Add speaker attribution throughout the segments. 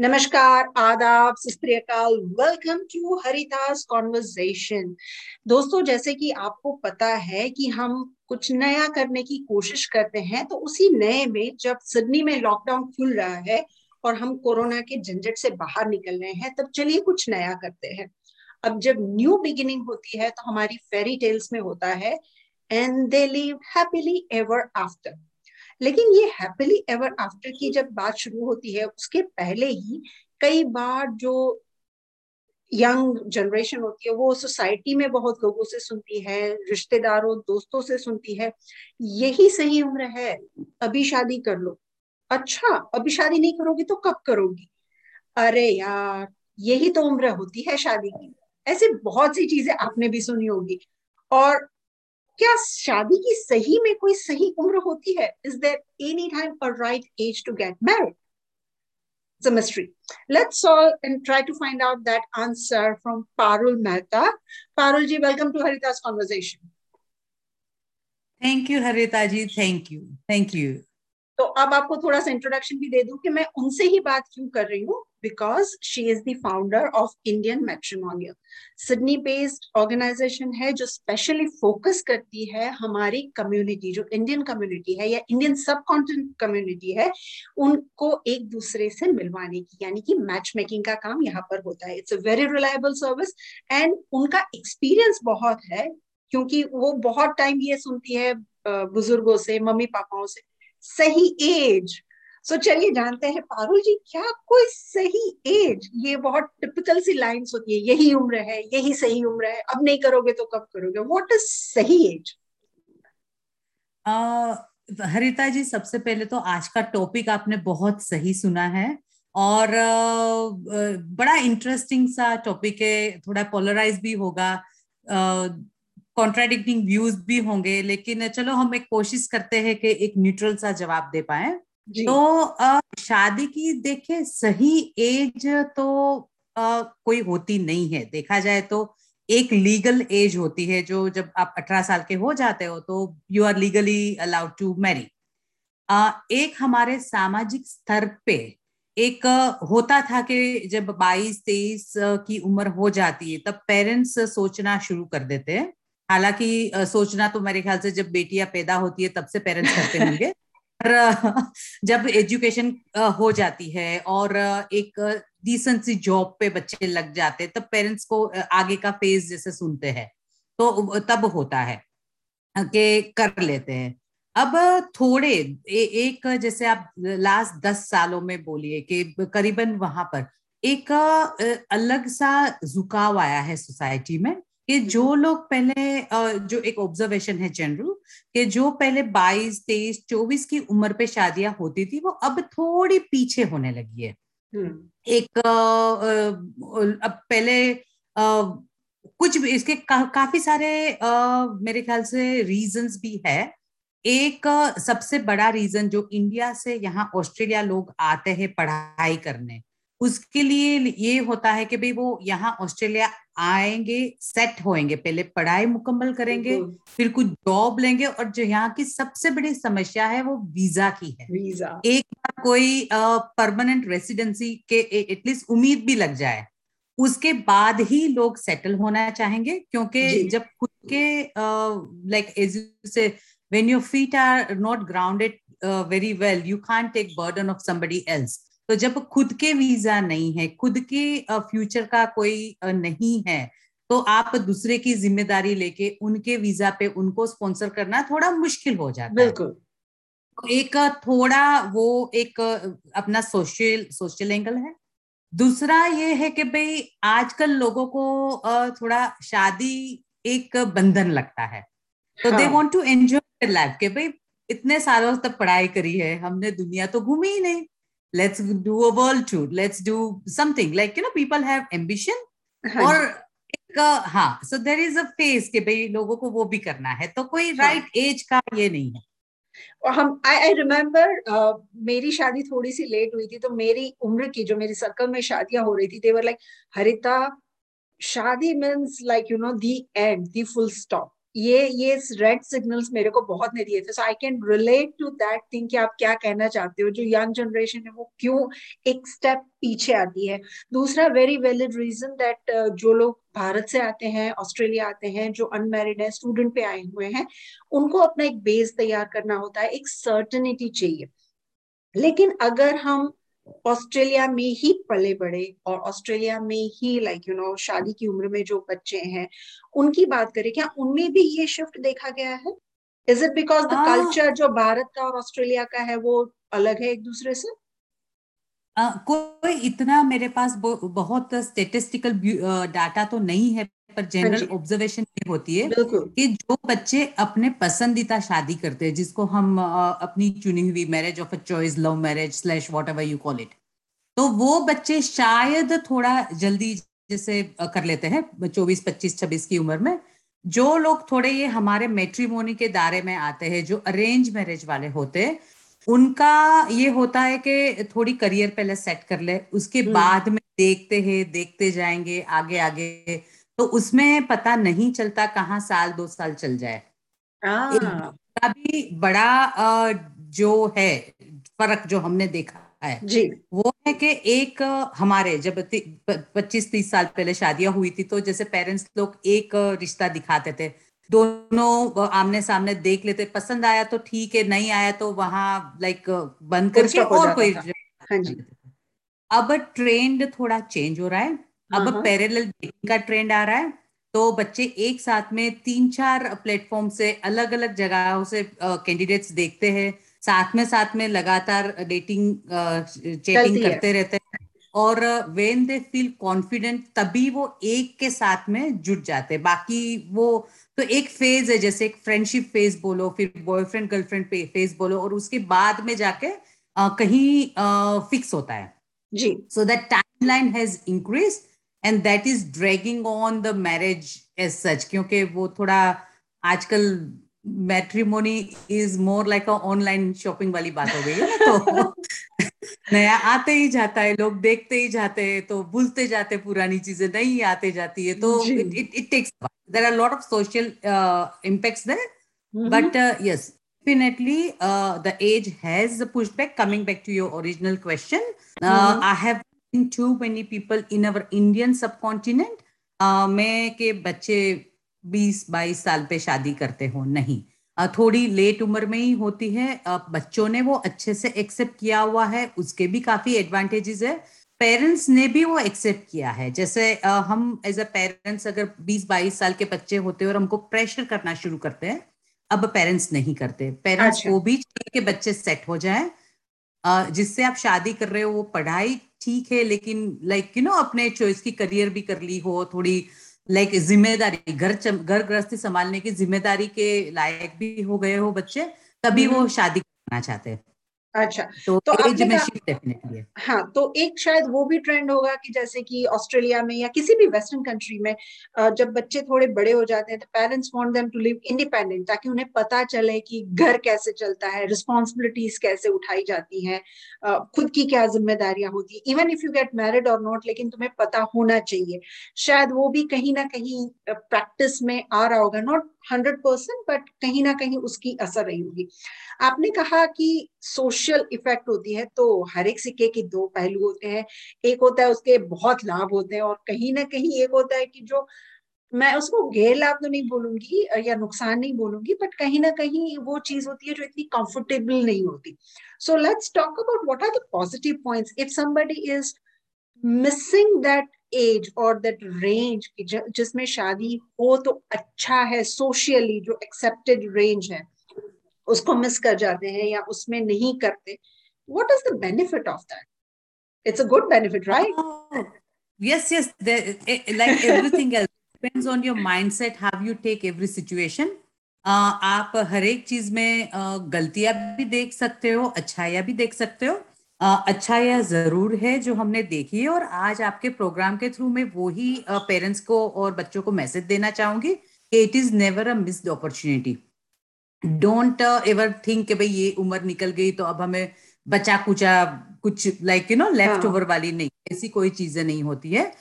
Speaker 1: नमस्कार, आदाब सस्त्रियकाल वेलकम टू हरिदास कॉन्वर्जेशन दोस्तों, जैसे कि आपको पता है कि हम कुछ नया करने की कोशिश करते हैं तो उसी नए में जब सिडनी में लॉकडाउन खुल रहा है और हम कोरोना के झंझट से बाहर निकल रहे हैं, तब चलिए कुछ नया करते हैं। अब जब न्यू बिगिनिंग होती है तो हमारी फेरी टेल्स में होता है and they live happily ever after लेकिन ये हैप्पीली एवर आफ्टर की जब बात शुरू होती है, उसके पहले ही कई बार जो यंग जनरेशन होती है, वो सोसाइटी में बहुत लोगों से सुनती है, रिश्तेदारों, दोस्तों से सुनती है, यही सही उम्र है, अभी शादी कर लो। अच्छा अभी शादी नहीं करोगी तो कब करोगी? अरे यार, यही तो उम्र होती है शादी की। ऐसी बहुत सी चीज़ें आपने भी सुनी होगी। और क्या शादी की सही में कोई सही उम्र होती है is there any time a right age to get married It's a mystery. Let's solve and try to find out that answer from Parul Mehta. Parul ji, welcome to Harita's conversation.
Speaker 2: Thank you, Harita ji. Thank you. Thank you.
Speaker 1: तो अब आपको थोड़ा सा introduction भी दे दूँ कि मैं उनसे ही बात क्यों कर रही हूँ she is the founder of Indian matrimonial Sydney based organisation है जो स्पेशली फोकस करती है हमारी कम्युनिटी जो इंडियन कम्युनिटी है या सब कॉन्टिनेंट कम्युनिटी है, उनको एक दूसरे से मिलवाने की, यानी कि मेकिंग का काम यहाँ पर होता है। It's a very reliable service and उनका एक्सपीरियंस बहुत है, क्योंकि वो बहुत टाइम ये सुनती है बुज़ुर्गों से मम्मी पापाओं से। सही एज सो so, चलिए जानते हैं पारुल जी क्या कोई सही एज ये बहुत टिपिकल सी लाइंस होती है यही उम्र है यही सही उम्र है अब नहीं करोगे तो कब करोगे? व्हाट इज़ सही एज
Speaker 2: हरिता जी सबसे पहले तो आज का टॉपिक आपने बहुत सही सुना है और बड़ा इंटरेस्टिंग सा टॉपिक है थोड़ा पोलराइज भी होगा कॉन्ट्राडिक्टिंग व्यूज़ भी होंगे लेकिन चलो हम एक कोशिश करते हैं कि एक न्यूट्रल सा जवाब दे पाए। तो आ, शादी की देखे सही एज तो आ, कोई होती नहीं है। देखा जाए तो एक लीगल एज होती है जो जब आप 18 साल के हो जाते हो तो you are legally allowed to marry. एक हमारे सामाजिक स्तर पे एक होता था कि जब 22 23 की उम्र हो जाती है तब पेरेंट्स सोचना शुरू कर देते हैं। हालाँकि सोचना तो मेरे ख्याल से जब बेटियाँ पैदा होती है तब से पेरेंट्स करते होंगे। पर जब एजुकेशन हो जाती है और एक डिसेंट सी जॉब पे बच्चे लग जाते तब पेरेंट्स को आगे का फ़ेज़ जैसे सुनते हैं तो तब होता है कि कर लेते हैं। अब थोड़े ए, एक जैसे आप लास्ट दस सालों में बोलिए कि करीबन वहाँ पर एक अलग सा झुकाव आया है सोसाइटी में कि जो लोग पहले जो एक ऑब्जर्वेशन है जनरल कि जो पहले 22, 23, 24 की उम्र पे शादियाँ होती थी वो अब थोड़ी पीछे होने लगी है हम्म। एक अब पहले कुछ भी इसके का, काफ़ी सारे मेरे ख्याल से रीजंस भी है एक सबसे बड़ा रीजन जो इंडिया से यहाँ ऑस्ट्रेलिया लोग आते हैं पढ़ाई करने उसके लिए ये होता है कि भाई वो यहाँ ऑस्ट्रेलिया आएँगे सेट होएँगे। पहले पढ़ाई मुकम्मल करेंगे फिर कुछ जॉब लेंगे और जो यहाँ की सबसे बड़ी समस्या है वो वीज़ा की है।
Speaker 1: वीज़ा
Speaker 2: एक बार कोई परमानेंट रेसिडेंसी के एटलीस्ट उम्मीद भी लग जाए उसके बाद ही लोग सेटल होना चाहेंगे क्योंकि जब खुद के लाइक एज से when your feet are not grounded very well you can take burden of somebody else तो जब खुद के वीज़ा नहीं है खुद के फ्यूचर का कोई नहीं है तो आप दूसरे की ज़िम्मेदारी लेके उनके वीज़ा पे उनको स्पॉन्सर करना थोड़ा मुश्किल हो जाता
Speaker 1: है। बिल्कुल।
Speaker 2: तो एक थोड़ा वो एक अपना सोशल सोशल एंगल है। दूसरा ये है कि भाई आजकल लोगों को थोड़ा शादी एक बंधन लगता है। तो they want to enjoy life के भाई इतने सालों तक पढ़ाई करी है हमने दुनिया तो घूमी ही नहीं। Let's do a world tour. Let's do something. Like you know people have ambition और एक हाँ सो देर इज़ अ फेस कि भाई लोगों को वो भी करना है। तो कोई राइट right एज का ये नहीं है।
Speaker 1: और हम आई आई रिमेम्बर मेरी शादी थोड़ी सी लेट हुई थी तो मेरी उम्र की जो मेरी सर्कल में शादियाँ हो रही थी देवर लाइक हरिता शादी means like you know the end the full stop ये ये रेड सिग्नल्स मेरे को बहुत नहीं दिए थे। So I can relate to that thing कि आप क्या कहना चाहते हो? जो यंग जनरेशन है, वो क्यों एक स्टेप पीछे आती है? दूसरा वेरी वैलिड रीजन दैट जो लोग भारत से आते हैं, ऑस्ट्रेलिया आते हैं, जो अनमेरिड है स्टूडेंट पे आए हुए हैं, उनको अपना एक बेस तैयार करना होता है, एक सर्टनिटी चाहिए। लेकिन अगर हम ऑस्ट्रेलिया में ही पले बड़े और ऑस्ट्रेलिया में ही लाइक यू नो शादी की उम्र में जो बच्चे हैं उनकी बात करें क्या उनमें भी ये शिफ्ट देखा गया है? Is it because the culture जो भारत का और ऑस्ट्रेलिया का है वो अलग है एक दूसरे से?
Speaker 2: आ, कोई इतना मेरे पास बहुत स्टेटिस्टिकल डाटा तो नहीं है पर जनरल हाँ ऑब्जर्वेशन ये होती है कि जो बच्चे अपने पसंदीदा शादी करते हैं जिसको हम अपनी चुनी हुई marriage of a choice love marriage slash whatever you call it तो वो बच्चे शायद थोड़ा जल्दी जैसे कर लेते हैं चौबीस पच्चीस छब्बीस की उम्र में। जो लोग थोड़े ये हमारे मेट्रीमोनी के दायरे में आते हैं जो अरेंज मैरिज वाले होते हैं उनका ये होता है कि थोड़ी करियर पहले सेट कर ले उसके हम्म। बाद में देखते हैं देखते जाएँगे आगे आगे तो उसमें पता नहीं चलता कहाँ साल दो साल चल जाए। भी बड़ा जो है फ़र्क जो हमने देखा है जी। वो है कि एक हमारे जब पच्चीस तीस साल पहले शादियाँ हुई थी तो जैसे पेरेंट्स लोग एक रिश्ता दिखाते थे। दोनों आमने सामने देख लेते पसंद आया तो ठीक है नहीं आया तो वहाँ लाइक बंद करके और कोई हाँ जी। अब ट्रेंड थोड़ा चेंज हो रहा है। अब पैरेलल डेटिंग का ट्रेंड आ रहा है तो बच्चे एक साथ में तीन चार प्लेटफॉर्म से अलग अलग जगहों से कैंडिडेट्स देखते हैं साथ में साथ में लगातार डेटिंग चैटिंग करते रहते हैं और वेन दे फील कॉन्फिडेंट तभी वो एक के साथ में जुट जाते हैं। बाकी वो तो एक फ़ेज़ है जैसे एक फ्रेंडशिप फ़ेज़ बोलो फिर बॉयफ्रेंड गर्लफ्रेंड फ़ेज़ बोलो और उसके बाद में जाके आ, कहीं आ, फिक्स होता है। जी। So that timeline has increase and that is dragging on the marriage age such क्योंकि वो थोड़ा आजकल matrimony is more like a online shopping वाली बात हो गई है ना तो नया आते ही जाता है लोग देखते ही जाते हैं तो भूलते जाते पुरानी चीज़ें नहीं आते जाती है तो it it takes there are lot of social impacts there but yes definitely uh, the age has pushed back. Coming back to your original question uh, mm-hmm. i have too many people in our Indian subcontinent uh, में के बच्चे 20-22 साल पे शादी करते हो नहीं। uh, थोड़ी लेट उम्र में ही होती है। uh, बच्चों ने वो अच्छे से एक्सेप्ट किया हुआ है उसके भी काफ़ी एडवांटेजेस है। पेरेंट्स ने भी वो एक्सेप्ट किया है। जैसे uh, हम एज अ पेरेंट्स अगर 20-22 साल के बच्चे होते हैं और हमको प्रेशर करना शुरू करते हैं अब पेरेंट्स नहीं करते। पेरेंट्स अच्छा। को भी के बच्चे सेट हो जाए। जिससे आप शादी कर रहे हो वो पढ़ाई ठीक है लेकिन लाइक यू नो अपने चॉइस की करियर भी कर ली हो थोड़ी लाइक ज़िम्मेदारी घर घर गृहस्थी संभालने की ज़िम्मेदारी के लायक भी हो गए हो बच्चे तभी वो शादी करना चाहते हैं।
Speaker 1: अच्छा तो, तो एज में शिफ्ट डेफिनेटली है। हाँ तो एक शायद वो भी ट्रेंड होगा कि जैसे कि ऑस्ट्रेलिया में या किसी भी वेस्टर्न कंट्री में जब बच्चे थोड़े बड़े हो जाते हैं तो parents want them to live independent ताकि उन्हें पता चले कि घर कैसे चलता है रिस्पॉन्सिबिलिटीज कैसे उठाई जाती हैं खुद की क्या जिम्मेदारियाँ होती है। Even if you get married और नॉट लेकिन तुम्हें पता होना चाहिए। शायद वो भी कहीं ना कहीं प्रैक्टिस में आ रहा होगा नॉट हंड्रेड परसेंट बट कहीं ना कहीं उसकी असर रही होगी। आपने कहा कि सोशल इफ़ेक्ट होती है तो हर एक सिक्के के दो पहलू होते हैं। एक होता है उसके बहुत लाभ होते हैं, और कहीं ना कहीं एक होता है कि जो मैं उसको गैर लाभ तो नहीं बोलूँगी, या नुकसान नहीं बोलूँगी बट कहीं ना कहीं वो चीज़ होती है जो इतनी कंफर्टेबल नहीं होती। So let's talk about what are the positive points if somebody is missing that age और दैट रेंज जिसमें शादी हो तो अच्छा है सोशली जो एक्सेप्टेड रेंज है, उसको मिस कर जाते हैं या उसमें नहीं करते what is the benefit of that it's a
Speaker 2: good benefit right yes yes like everything else depends on your mindset how you take every situation आप हर एक चीज़ में uh, गलतियाँ भी देख सकते हो अच्छाया भी देख सकते हो अच्छा यह ज़रूर है जो हमने देखी है और आज आपके प्रोग्राम के थ्रू में वो ही पेरेंट्स को और बच्चों को मैसेज देना चाहूँगी कि it is never a missed opportunity don't ever think कि भाई ये उम्र निकल गई तो अब हमें बचा कुचा कुछ like you know leftover वाली नहीं ऐसी कोई चीज़ें नहीं होती है।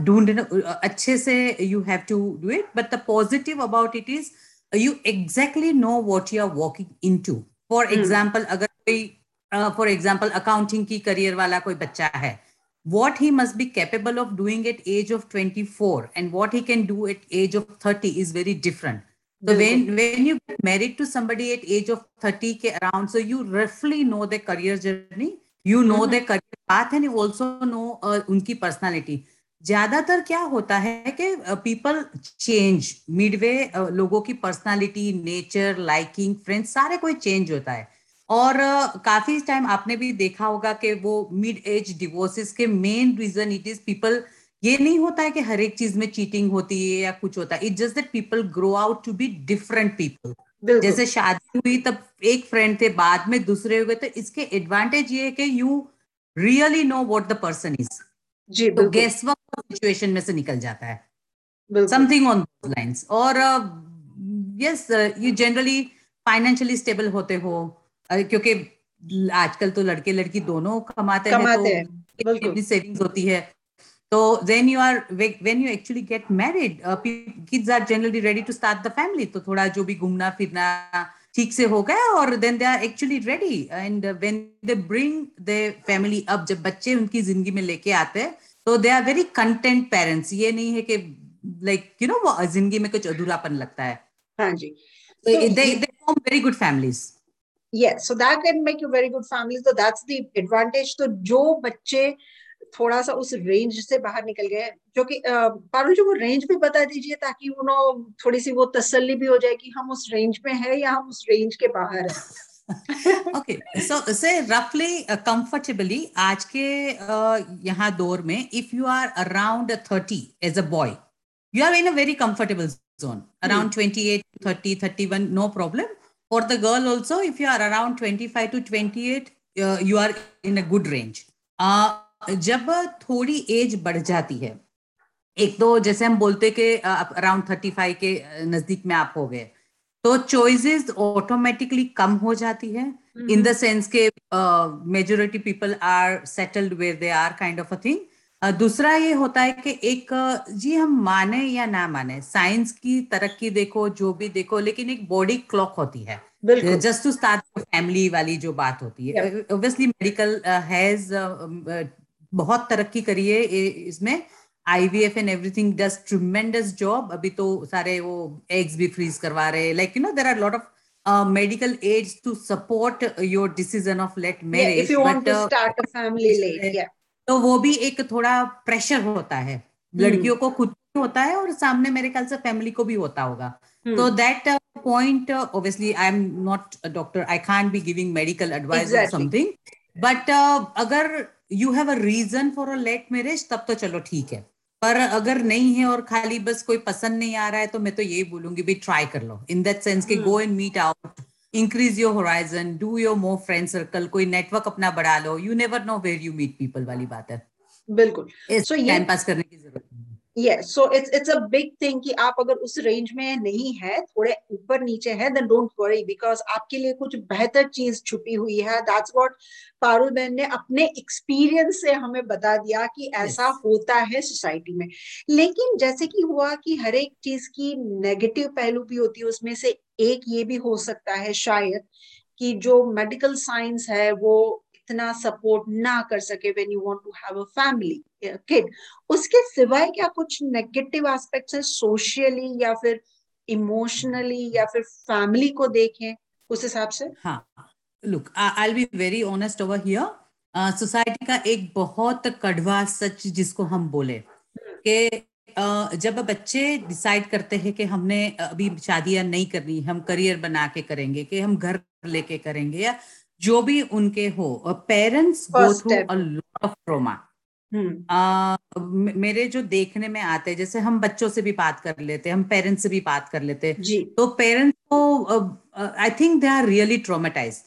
Speaker 2: ढूँढने अच्छे से you have to do it but the positive about it is you exactly know what you are walking into for example अगर कोई फॉर एग्ज़ाम्पल अकाउंटिंग की करियर वाला कोई बच्चा है what he must be capable of doing at age of twenty four and what he can do at age of thirty is very different तो when when you get married to somebody at age of thirty के around so you रफली know the career journey you know the career बात and you also know उनकी personality ज़्यादातर क्या होता है कि पीपल चेंज मिडवे लोगों की पर्सनालिटी नेचर लाइकिंग फ्रेंड्स सारे कोई चेंज होता है। और काफ़ी टाइम आपने भी देखा होगा कि वो मिड एज डिवोर्सेस के main reason it is people ये नहीं होता है कि हर एक चीज़ में चीटिंग होती है या कुछ होता है। It just that people grow out to be different people जैसे शादी हुई तब एक फ्रेंड थे बाद में दूसरे हो गए तो इसके एडवांटेज ये है कि you really know what the person is जी तो गेस वर्क सिचुएशन में से निकल जाता है। समथिंग ऑन लाइन्स और yes you generally financially stable होते हो। क्योंकि आजकल तो लड़के लड़की दोनों कमाते, कमाते हैं तो अपनी सेविंग्स होती है। तो then you are when you actually get married kids are generally ready to start the family तो थोड़ा जो भी घूमना फिरना ठीक से हो गया और then they are actually ready and when they bring the family अब जब बच्चे उनकी ज़िंदगी में लेके आते हैं तो they are very content parents ये नहीं है कि लाइक यू नो वो ज़िंदगी में कुछ अधूरापन लगता है।
Speaker 1: हाँ जी।
Speaker 2: They they form very good families
Speaker 1: yes so that can make you very good families. So that's the advantage. तो जो बच्चे थोड़ा सा उस रेंज से बाहर निकल गए जो कि पारुल जी वो रेंज भी बता दीजिए ताकि वो थोड़ी सी वो तसल्ली भी हो जाए कि हम उस रेंज में है या हम उस रेंज के बाहर
Speaker 2: हैं। ओके सो से रफली कंफर्टेबली आज के uh, यहाँ दौर में if you are around thirty age a boy you are in a very comfortable zone. Around hmm. 28 30 31 no problem. For the girl also if you are around 25 to 28 uh, you are in a good range. Uh, जब थोड़ी as बढ़ जाती है एक तो जैसे हम बोलते कि अराउंड थर्टी फाइव के नज़दीक में आप हो गए तो चॉइसेस ऑटोमेटिकली कम हो जाती है इन द सेंस के majority people are settled where they are kind of a thing दूसरा ये होता है कि एक जी हम माने या ना माने साइंस की तरक्की देखो जो भी देखो लेकिन एक बॉडी क्लॉक होती है। जस्ट टू स्टार्ट फैमिली वाली जो बात होती है। ऑब्वियसली मेडिकल हैज़ बहुत तरक्की करी है इसमें। IVF and everything does tremendous job अभी तो सारे वो एग्स भी फ्रीज करवा रहे like you know there are lot of medical aids to support your decision of late marriage तो वो भी एक थोड़ा प्रेशर होता है। hmm. लड़कियों को खुद होता है और सामने मेरे ख्याल से फैमिली को भी होता होगा। तो that point obviously I am not doctor I can be giving medical advice और समथिंग बट अगर you have a reason for a late marriage तब तो चलो ठीक है। पर अगर नहीं है और खाली बस कोई पसंद नहीं आ रहा है तो मैं तो यही बोलूँगी भी ट्राई कर लो। इन दैट सेंस कि go and meet out increase your horizon do your more friend circle कोई नेटवर्क अपना बढ़ा लो you never know where you meet people वाली बात है।
Speaker 1: बिल्कुल।
Speaker 2: सो टाइम पास करने की ज़रूरत
Speaker 1: yes so it's it's a big thing कि आप अगर उस रेंज में नहीं है थोड़े ऊपर नीचे है then don't worry because आपके लिए कुछ बेहतर चीज़ छुपी हुई है that's what पारुल बहन ने अपने एक्सपीरियंस से हमें बता दिया कि ऐसा yes. होता है सोसाइटी में लेकिन जैसे कि हुआ कि हर एक चीज़ की नेगेटिव पहलू भी होती है उसमें से एक ये भी हो सकता है शायद कि जो मेडिकल साइंस है वो इतना सपोर्ट ना कर सके when you want to have a family kid उसके सिवाय क्या कुछ नेगेटिव एस्पेक्ट्स हैं सोशली या फिर इमोशनली या फिर फैमिली को देखें उस हिसाब से?
Speaker 2: हाँ look I be very honest over here society का एक बहुत कड़वा सच जिसको हम बोले कि uh, जब बच्चे डिसाइड करते हैं कि हमने अभी शादियाँ नहीं करनी हम करियर बना के करेंगे कि हम घर लेके करेंगे या जो भी उनके हो parents go through a lot of trauma मेरे जो देखने में आते हैं जैसे हम बच्चों से भी बात कर लेते हैं हम पेरेंट्स से भी बात कर लेते हैं तो पेरेंट्स को I think they are really traumatize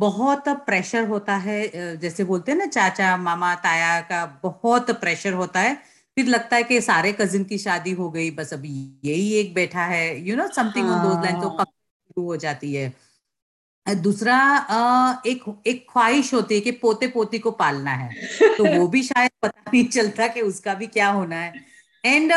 Speaker 2: बहुत प्रेशर होता है जैसे बोलते हैं ना चाचा मामा ताया का बहुत प्रेशर होता है। फिर लगता है कि सारे कजिन की शादी हो गई बस अभी यही एक बैठा है you know something on those line तो हो जाती है। दूसरा एक एक ख्वाहिश होती है कि पोते पोती को पालना है। तो वो भी शायद पता नहीं चलता कि उसका भी क्या होना है। And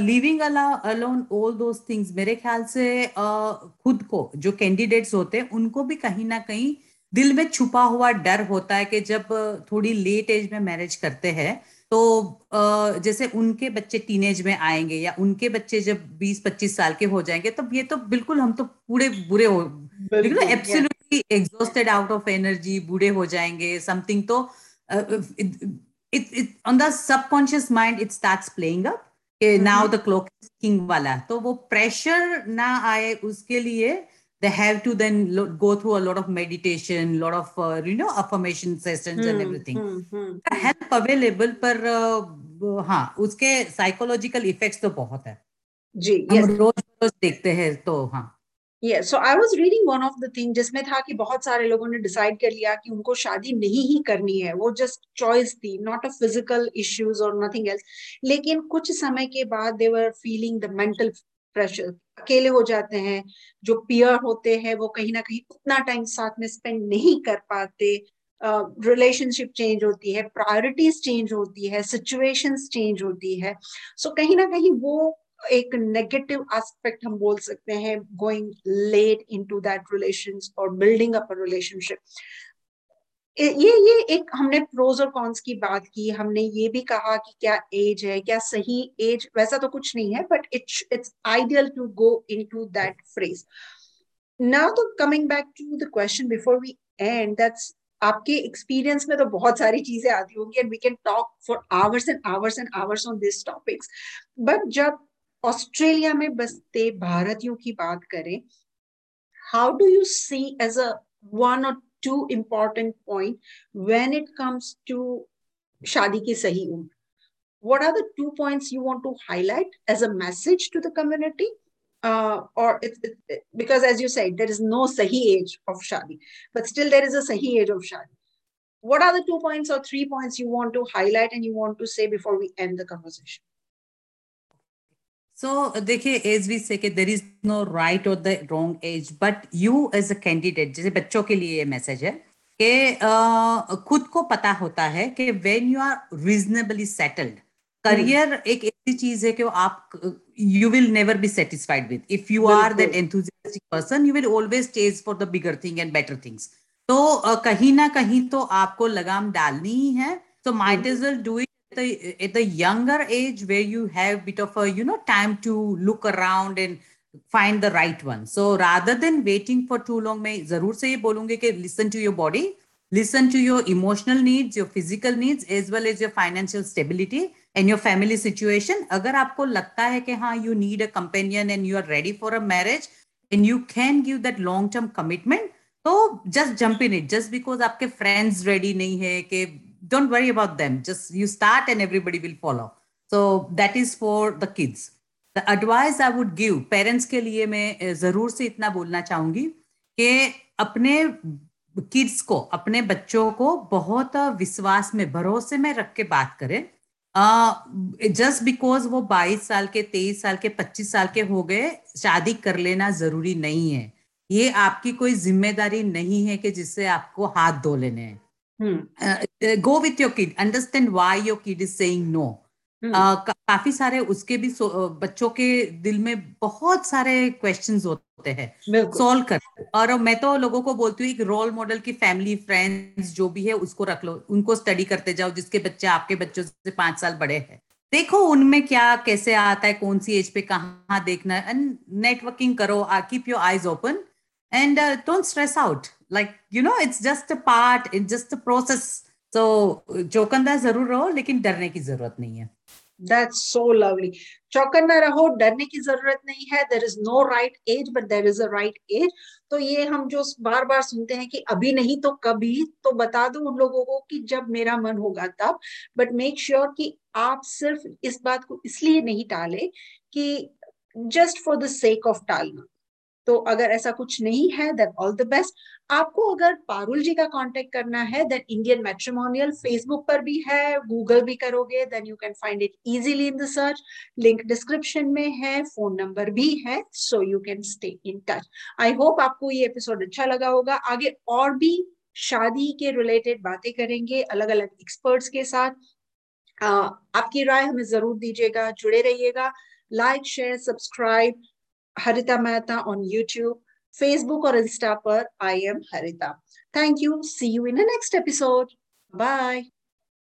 Speaker 2: living alone all those things मेरे ख्याल से uh, खुद को जो कैंडिडेट्स होते हैं उनको भी कहीं ना कहीं दिल में छुपा हुआ डर होता है कि जब थोड़ी लेट एज में मैरिज करते हैं तो uh, जैसे उनके बच्चे टीनेज में आएँगे या उनके बच्चे जब 20-25 साल के हो जाएँगे तब ये तो बिल्कुल हम तो पूरे बुरे हो बिल्कुल absolutely exhausted out of energy बूढ़े हो जाएँगे समथिंग तो it it on the subconscious mind it starts playing up now the clock ticking वाला। तो वो प्रेशर ना आए उसके लिए they have to then lo- go through a lot of meditation lot of uh, you know affirmation sessions hmm, and everything hmm, hmm, help available पर uh, हाँ उसके साइकोलॉजिकल इफेक्ट्स तो बहुत है।
Speaker 1: जी
Speaker 2: हम रोज रोज देखते हैं तो हाँ।
Speaker 1: Yeah, so I was reading one of the things जिसमें था कि बहुत सारे लोगों ने डिसाइड कर लिया कि उनको शादी नहीं ही करनी है। वो जस्ट चॉइस थी नॉट अ फ़िज़िकल इश्यूज़ और नथिंग एल्स लेकिन कुछ समय के बाद they were feeling the mental pressure अकेले हो जाते हैं जो पियर होते हैं वो कहीं ना कहीं उतना टाइम साथ में स्पेंड नहीं कर पाते। रिलेशनशिप uh, चेंज होती है प्रायोरिटीज चेंज होती है सिचुएशंस चेंज होती है। सो so, कहीं ना कहीं वो एक नेगेटिव एस्पेक्ट हम बोल सकते हैं going late into that relation और बिल्डिंग अप रिलेशनशिप ये ये एक हमने प्रोज और कॉन्स की बात की, हमने ये भी कहा कि क्या एज है, क्या सही एज वैसा तो कुछ नहीं है but it's it's ideal to go into that phase now तो coming back to the question before we and that's आपके एक्सपीरियंस में तो बहुत सारी चीज़ें आती होंगी and we can talk for hours and hours and hours on this topics but जब ऑस्ट्रेलिया में बसते भारतीयों की बात करें how do you see as a one और two important point when it comes to shadi ki sahi umr what are the two points you want to highlight as a message to the community uh, or it, it, it, because as you said there is no sahi age of shadi but still there is a sahi age of shadi what are the two points or three points you want to highlight and you want to say before we end the conversation
Speaker 2: so, देखिए as we say there is no right और the wrong age but you as a candidate जैसे बच्चों के लिए ये message है कि खुद को पता होता है कि when you are reasonably settled career एक ऐसी चीज़ है कि आप you will never be satisfied with if you are that enthusiastic person you will always chase for the bigger thing and better things तो uh, कहीं ना कहीं तो आपको लगाम डालनी ही है। तो might as well do it the at the younger age where you have bit of a you know time to look around and find the right one so rather than waiting for too long मैं ज़रूर से ये बोलूँगी कि listen to your body listen to your emotional needs your physical needs as well as your financial stability and your family situation अगर आपको लगता है कि हाँ you need a companion and you are ready for a marriage and you can give that long term commitment तो just jump in it just because आपके friends ready नहीं है कि don't worry about them. Just you start and everybody will follow. So that is for the kids. The advice i would give, parents के लिए मैं ज़रूर से इतना बोलना चाहूँगी कि अपने किड्स को, अपने बच्चों को बहुत विश्वास में, भरोसे में रख के बात करें। जस्ट बिकॉज़ वो 22 साल के 23 साल के 25 साल के हो गए, शादी कर लेना ज़रूरी नहीं है। ये आपकी कोई ज़िम्मेदारी नहीं है कि जिससे आपको हाथ धो लेने हैं। Go with your kid understand why your kid is saying no काफ़ी सारे उसके भी बच्चों के दिल में बहुत सारे क्वेश्चंस होते हैं। सॉल्व कर। और मैं तो लोगों को बोलती हूँ एक रोल मॉडल की फैमिली फ्रेंड्स जो भी है उसको रख लो। उनको स्टडी करते जाओ जिसके बच्चे आपके बच्चों से पाँच साल बड़े हैं। देखो उनमें क्या कैसे आता है कौन सी एज पे कहाँ देखना है। एंड नेटवर्किंग करो keep your eyes open and don't stress out like, you know, it's just a part, it's just a process. So चौकन्ना ज़रूर रहो, लेकिन डरने की ज़रूरत नहीं है।
Speaker 1: That's so lovely. चौकन्ना रहो, डरने की ज़रूरत नहीं है। There is no right age but there is a right age तो ये हम जो बार बार सुनते हैं कि अभी नहीं तो कभी तो बता दो उन लोगों को कि जब मेरा मन होगा तब। बट मेक श्योर कि आप सिर्फ़ इस बात को इसलिए नहीं टाले कि just for the sake of टालना। तो अगर ऐसा कुछ नहीं है देन ऑल द बेस्ट आपको अगर पारुल जी का कांटेक्ट करना है देन इंडियन मैट्रिमोनियल फेसबुक पर भी है गूगल भी करोगे then you can find it easily in the search link description में है फ़ोन नंबर भी है so you can stay in touch I hope आपको ये एपिसोड अच्छा लगा होगा। आगे और भी शादी के रिलेटेड बातें करेंगे अलग अलग एक्सपर्ट्स के साथ। आपकी राय हमें ज़रूर दीजिएगा, जुड़े रहिएगा। Like share subscribe Harita Mehta on YouTube, Facebook or Insta per I am Harita. Thank you. See you in the next episode. Bye.